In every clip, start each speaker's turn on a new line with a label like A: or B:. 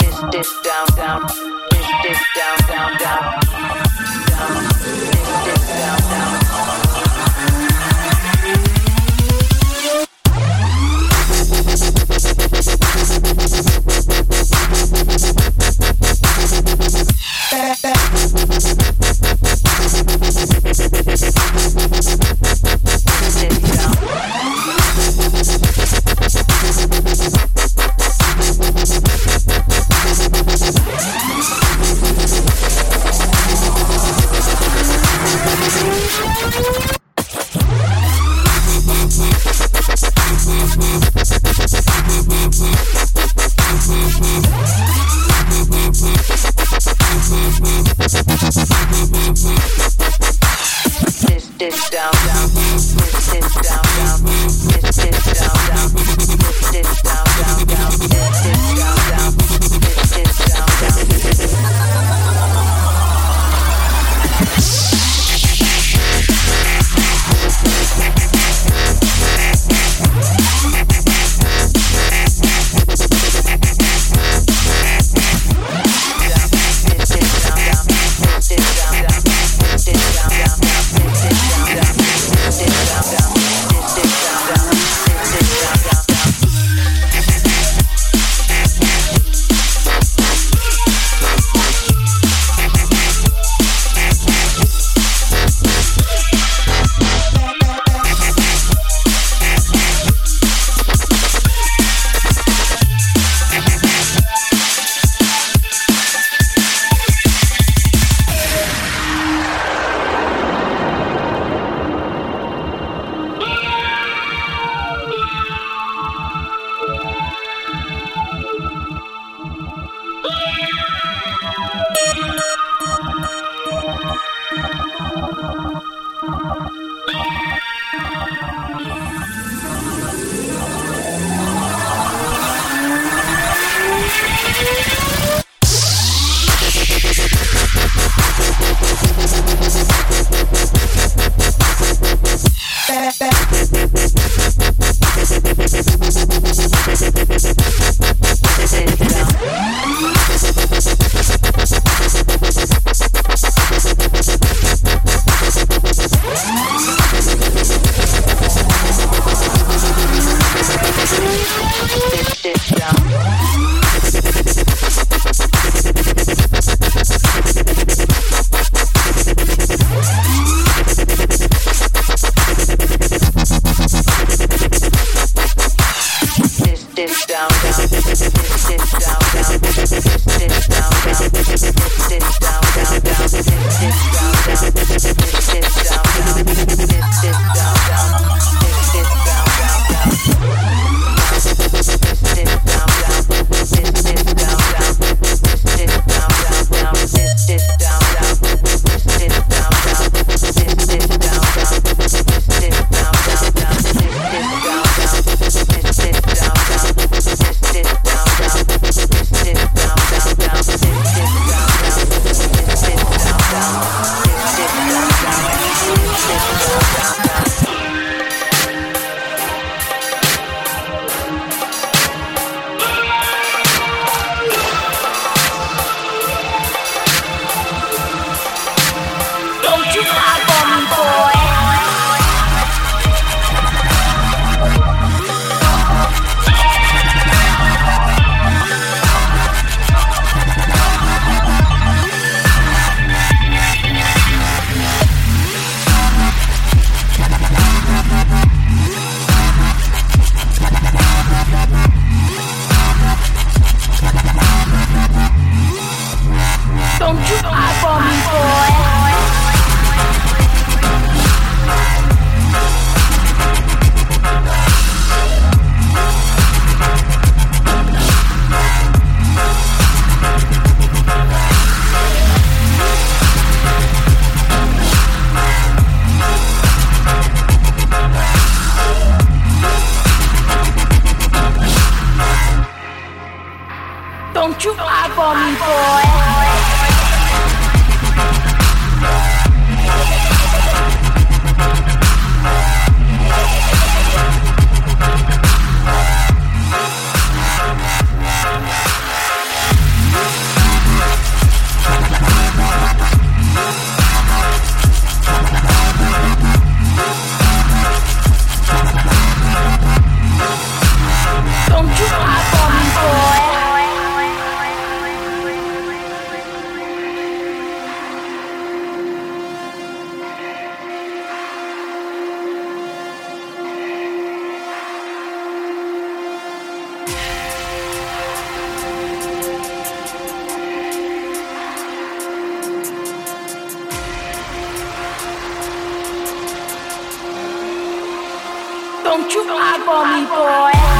A: This
B: this down down. This this down down down. Down. This this down down.
C: Don't
B: for me, boy.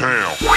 D: Bang,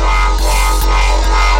E: Wow, wow, wow.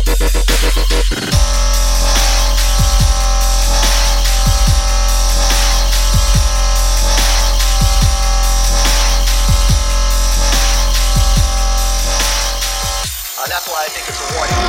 A: Uh, that's why I think it's a warning.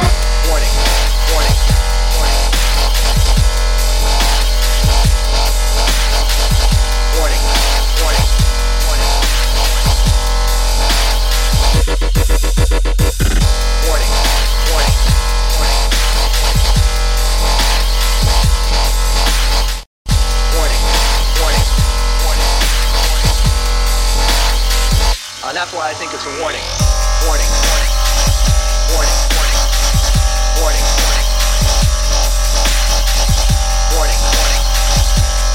A: that's why I think it's a warning. Warning. Warning. Warning. Warning. Warning. Warning. Warning.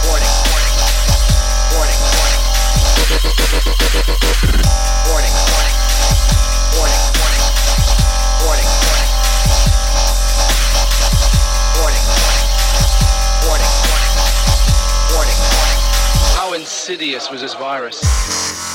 A: Warning. Warning. Warning. Warning.
E: How insidious was this virus?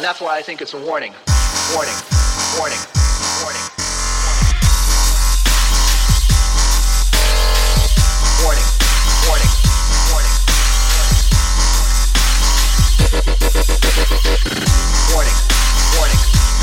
F: And
A: that's why I think it's a warning. Warning. Warning. Warning. Warning.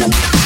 G: Thank